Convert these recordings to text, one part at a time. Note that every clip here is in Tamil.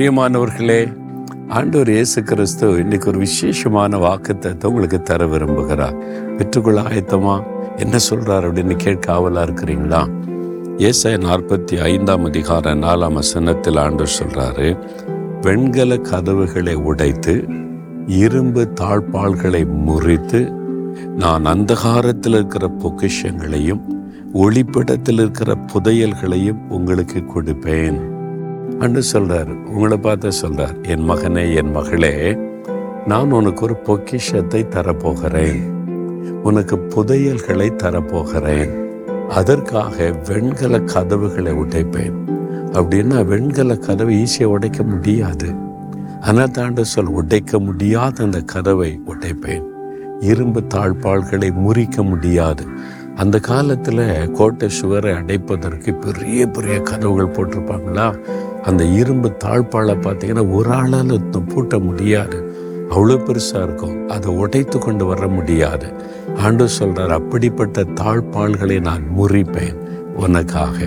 பிரியமானவர்களே ஆண்டவர் இயேசு கிறிஸ்து இன்னைக்கு ஒரு விசேஷமான வாக்குத்தத்தை உங்களுக்கு தர விரும்புகிறார். பெற்றுக்கொள்ள ஆயத்தமா என்ன சொல்றார் அப்படின்னு கேட்க ஆவலா இருக்கிறீங்களா? ஏசாய நாற்பத்தி ஐந்தாம் அதிகார நாலாம் வசனத்தில் ஆண்டவர் சொல்றாரு வெண்கல கதவுகளை உடைத்து இரும்பு தாழ்பால்களை முறித்து நான் அந்தகாரத்தில் இருக்கிற பொக்கிஷங்களையும் ஒளிப்பிடத்தில் இருக்கிற புதையல்களையும் உங்களுக்கு கொடுப்பேன். அன்று சொல்றாரு உங்களை பார்த்து சொல்றார் என் மகனே என் மகளே நான் உனக்கு ஒரு பொக்கிஷத்தை தரப்போகிறேன். உனக்கு புதையல்களை தரப்போகிறேன். அதற்காக வெண்கல கதவுகளை உடைப்பேன். அப்படின்னா வெண்கல கதவை ஈஸியாக உடைக்க முடியாது. ஆனால் தாண்ட சொல் உடைக்க முடியாத அந்த கதவை உடைப்பேன். இரும்பு தாழ்பாள்களை முறிக்க முடியாது. அந்த காலத்தில் கோட்டை சுவரை அடைப்பதற்கு பெரிய பெரிய கதவுகள் போட்டிருப்பாங்களா? அந்த இரும்பு தாழ்ப்பாலை பார்த்தீங்கன்னா ஒரு ஆளால் பூட்ட முடியாது. அவ்வளோ பெருசாக இருக்கும். அதை உடைத்து கொண்டு வர முடியாது. ஆண்டு சொல்கிறார் அப்படிப்பட்ட தாழ்பாள்களை நான் முறிப்பேன் உனக்காக.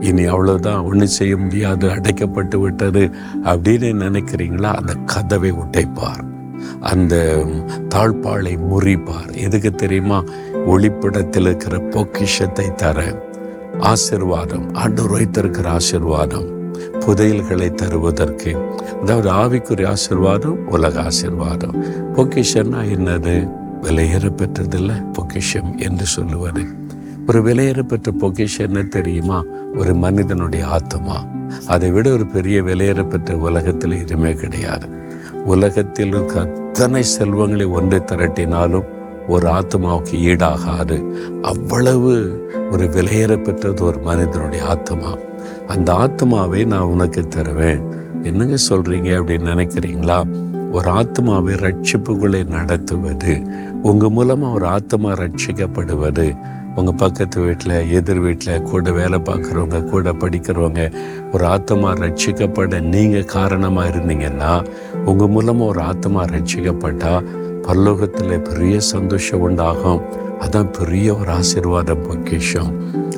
இனி அவ்வளோதான் ஒன்றும் செய்ய முடியாது. அடைக்கப்பட்டு விட்டது. அப்படின்னு நினைக்கிறீங்களா? அந்த கதவை உடைப்பார். அந்த தாழ்பாளை முறிப்பார். எதுக்கு தெரியுமா? ஒளிப்படத்தில் இருக்கிற பொக்கிஷத்தை தர ஆசிர்வாதம். ஆண்டு வைத்திருக்கிற ஆசிர்வாதம். புதையல்களை தருவதற்கு. அதாவது ஆவிக்குரிய ஆசிர்வாதம் உலக ஆசிர்வாதம். பொக்கிஷன்னா என்னது? விலையேற பெற்றதில்ல பொக்கிஷம் என்று சொல்லுவது. ஒரு விலையேற பெற்ற பொக்கிஷம் என்ன தெரியுமா? ஒரு மனிதனுடைய ஆத்மா அதை விட ஒரு பெரிய விலையேற பெற்ற உலகத்தில் எதுவுமே கிடையாது. உலகத்தில் இருக்க அத்தனை செல்வங்களை ஒன்றை திரட்டினாலும் ஒரு ஆத்மாவுக்கு ஈடாகாது. அவ்வளவு ஒரு விலையேற பெற்றது ஒரு மனிதனுடைய ஆத்மா. அந்த ஆத்மாவை நான் உனக்கு தருவேன். என்னங்க சொல்றீங்க அப்படின்னு நினைக்கிறீங்களா? ஒரு ஆத்மாவை ரட்சிப்புகளை நடத்துவது உங்க மூலமா ஒரு ஆத்மா ரட்சிக்கப்படுவது உங்க பக்கத்து வீட்டில் எதிர் வீட்டில் கூட வேலை பார்க்குறவங்க கூட படிக்கிறவங்க ஒரு ஆத்மா ரட்சிக்கப்பட நீங்க காரணமா இருந்தீங்கன்னா உங்க மூலமா ஒரு ஆத்மா ரட்சிக்கப்பட்டா பரலோகத்தில் பெரிய சந்தோஷம் உண்டாகும். அதான் பெரிய ஒரு ஆசீர்வாதம் பொக்கிஷம்.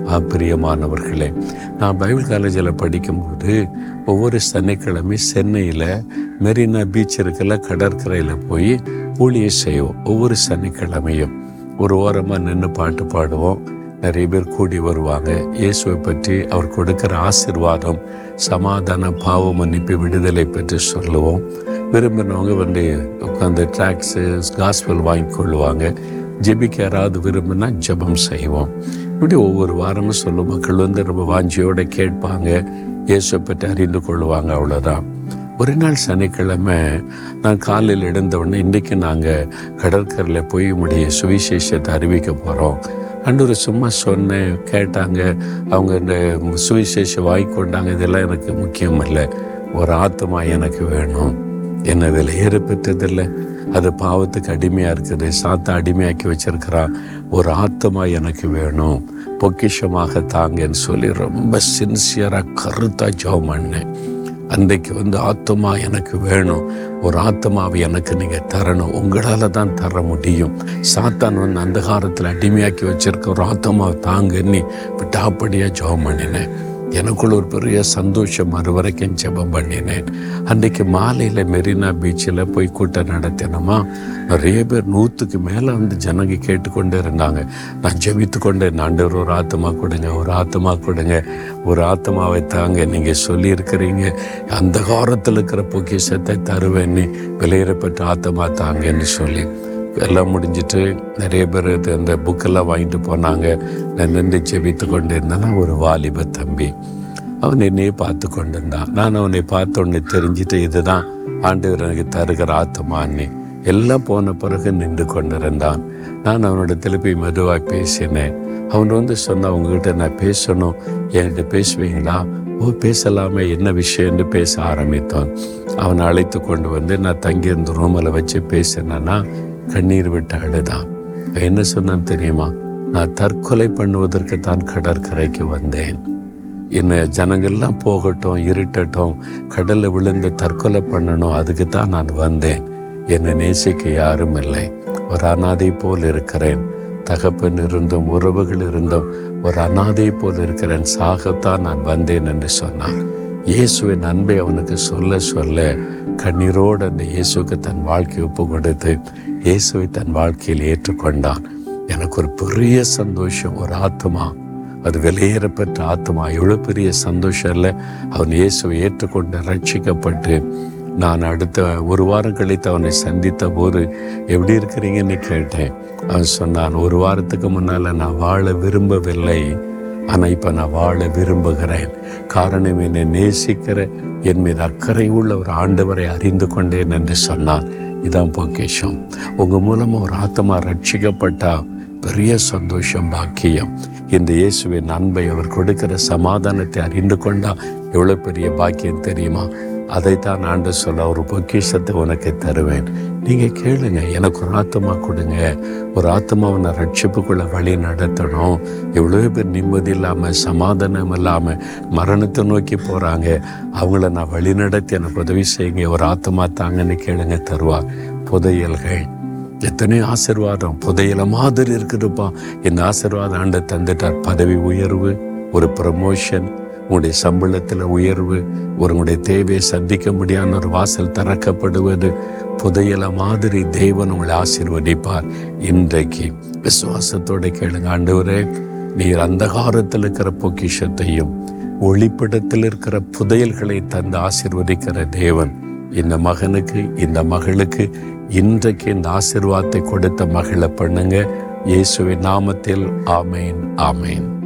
பிரியமானவர்களே நான் பைபிள் காலேஜில் படிக்கும்போது ஒவ்வொரு சனிக்கிழமை சென்னையில் மெரினா பீச் இருக்கல கடற்கரையில் போய் ஊழியை செய்வோம். ஒவ்வொரு சனிக்கிழமையும். ஒரு ஓரமாக நின்று பாட்டு பாடுவோம். நிறைய பேர் கூடி வருவாங்க. இயேசுவை பற்றி அவர் கொடுக்கிற ஆசிர்வாதம் சமாதான பாவ மன்னிப்பு விடுதலை பற்றி சொல்லுவோம். விரும்பினவங்க வந்து உட்காந்து ட்ராக்ஸு காஸ்பல் வாங்கி கொள்ளுவாங்க. ஜெபிக்க யாராவது விரும்பினா ஜெபம் செய்வோம். இப்படி ஒவ்வொரு வாரமும் சொல்லும் மக்கள் வந்து ரொம்ப வாஞ்சியோட கேட்பாங்க. இயேசுவை பற்றி அறிந்து கொள்வாங்க அவ்வளோதான் ஒரு நாள் சனிக்கிழமை நான் காலையில் எழுந்தவுடனே இன்றைக்கி நாங்கள் கடற்கரையில் போய் முடிய சுவிசேஷத்தை அறிவிக்க போகிறோம் அன்று சும்மா சொன்னேன் கேட்டாங்க. அவங்க இந்த சுவிசேஷம் வாய்க்கொண்டாங்க இதெல்லாம் எனக்கு முக்கியம் இல்லை. ஒரு ஆத்மா எனக்கு வேணும். என்ன இதில் பெற்றதில்லை அது பாவத்துக்கு அடிமையாக இருக்குது. சாத்தா அடிமையாக்கி வச்சிருக்கிறான். ஒரு ஆத்மா எனக்கு வேணும். பொக்கிஷமாக தாங்கன்னு சொல்லி ரொம்ப சின்சியராக கருத்தாக ஜோம் பண்ணேன். அன்றைக்கு வந்து ஆத்மா எனக்கு வேணும். ஒரு ஆத்மாவை எனக்கு நீங்கள் தரணும். உங்களால் தான் தர முடியும். சாத்தான் வந்து அந்த காலத்தில் அடிமையாக்கி வச்சிருக்க ஒரு ஆத்மாவை தாங்கன்னு விட்டாப்படியாக ஜோம் பண்ணினேன் எனக்குள் ஒரு பெரிய சந்தோஷம் அது வரைக்கும் ஜெபம் பண்ணினேன். அன்றைக்கு மாலையில் மெரினா பீச்சில் போய் கூட்டம் நடத்தினோமா நிறைய பேர் நூற்றுக்கு மேலே வந்து ஜனங்க கேட்டுக்கொண்டே இருந்தாங்க. நான் ஜெபித்து கொண்டேன் ஆண்டவர் ஒரு ஆத்மா கொடுங்க ஒரு ஆத்மா கொடுங்க ஒரு ஆத்மாவை தாங்க நீங்கள் சொல்லியிருக்கிறீங்க. அந்த காலத்தில் இருக்கிற பொக்கிஷத்தை தருவேன்னு விலையிறப்பட்ட ஆத்மா தாங்கன்னு சொல்லி எல்லாம் முடிஞ்சிட்டு நிறைய பேர் இது அந்த புக்கெல்லாம் வாங்கிட்டு போனாங்க. நான் நின்று ஜெபித்து கொண்டு இருந்தேன்னா ஒரு வாலிப தம்பி. அவன் என்னையே பார்த்து கொண்டு இருந்தான் நான் அவனை பார்த்த உடனே தெரிஞ்சுட்டு இதுதான் ஆண்டவர் எனக்கு தருகிற ஆத்மான்னு எல்லாம் போன பிறகு நின்று கொண்டிருந்தான். நான் அவனோட திருப்பி மெதுவாக பேசினேன். அவன் வந்து சொன்ன உங்ககிட்ட நான் பேசணும். என்கிட்ட பேசுவீங்களா? ஓ பேசலாமே என்ன விஷயம்னு பேச ஆரம்பித்தான். அவனை அழைத்து கொண்டு வந்து நான் தங்கியிருந்த ரூமில் வச்சு பேசினேன்னா கண்ணீர் விட்டு அழுதான். என்ன சொன்னான் தெரியுமா? நான் தற்கொலை பண்ணுவதற்கு தான் கடற்கரைக்கு வந்தேன். என்ன ஜனங்கள்லாம் போகட்டும் இருட்டட்டும் கடலில் விழுந்து தற்கொலை பண்ணணும் அதுக்கு தான் நான் வந்தேன். என்னை நேசிக்க யாரும் இல்லை. ஒரு அனாதை போல் இருக்கிறேன். தகப்பன் இருந்தும் உறவுகள் இருந்தும் ஒரு அனாதை போல் இருக்கிறேன். சாகத்தான் நான் வந்தேன் என்று சொன்னார். இயேசுவின் அன்பை அவனுக்கு சொல்ல சொல்ல கண்ணீரோடு அந்த இயேசுக்கு தன் வாழ்க்கையை ஒப்பு கொடுத்து இயேசுவை தன் வாழ்க்கையில் ஏற்றுக்கொண்டான். எனக்கு ஒரு பெரிய சந்தோஷம் ஒரு ஆத்மா அது வெளியேறப்பட்ட ஆத்மா எவ்வளோ பெரிய சந்தோஷம் இல்லை. அவன் இயேசுவை ஏற்றுக்கொண்டு ரட்சிக்கப்பட்டு நான் அடுத்த ஒரு வாரம் கழித்து அவனை சந்தித்த போது எப்படி இருக்கிறீங்கன்னு கேட்டேன். அவன் சொன்னான் ஒரு வாரத்துக்கு முன்னால் நான் வாழ விரும்பவில்லை. ஆனால் இப்போ நான் வாழ விரும்புகிறேன். காரணம் என்னை நேசிக்கிற என் மீது அக்கறை உள்ள ஒரு ஆண்டவரை அறிந்து கொண்டேன் என்று சொன்னான். இதான் பொக்கேஷம். உங்கள் மூலமாக ஒரு ஆத்மா ரட்சிக்கப்பட்டா பெரிய சந்தோஷம் பாக்கியம். இந்த இயேசுவின் அன்பை அவர் கொடுக்கிற சமாதானத்தை அறிந்து கொண்டா எவ்வளோ பெரிய பாக்கியம் தெரியுமா? அதைத்தான் ஆண்டு சொல்ல ஒரு பொக்கிஷத்தை உனக்கு தருவேன். நீங்கள் கேளுங்க எனக்கு ஒரு ஆத்மா கொடுங்க. ஒரு ஆத்மாவை நான் ரட்சிப்புக்குள்ளே வழி நடத்தணும். எவ்வளோ பேர் நிம்மதி இல்லாமல் சமாதானம் இல்லாமல் மரணத்தை நோக்கி போகிறாங்க அவங்கள நான் வழி நடத்தி எனக்கு உதவி செய்யுங்க. ஒரு ஆத்மா தாங்கன்னு கேளுங்க தருவார் புதையல்கள். எத்தனை ஆசிர்வாதம். புதையல மாதிரி இருக்குதுப்பா. இந்த ஆசிர்வாதம் ஆண்டு தந்துட்டார். பதவி உயர்வு ஒரு ப்ரமோஷன் உங்களுடைய சம்பளத்தில் உயர்வு உங்களுடைய தேவையை சந்திக்க முடியாத ஒரு வாசல் திறக்கப்படுவது புதையல மாதிரி தேவன் உங்களை ஆசிர்வதிப்பார். இன்றைக்கு விசுவாசத்தோட கேளுங்க ஆண்டவரே நீர் அந்தகாரத்தில் இருக்கிற பொக்கிஷத்தையும் ஒளிப்படத்தில் இருக்கிற புதையல்களை தந்து ஆசிர்வதிக்கிற தேவன் இந்த மகனுக்கு இந்த மகளுக்கு இன்றைக்கு இந்த ஆசிர்வாதத்தை கொடுத்த மகளை பண்ணுங்க. இயேசுவின் நாமத்தில் ஆமேன் ஆமேன்.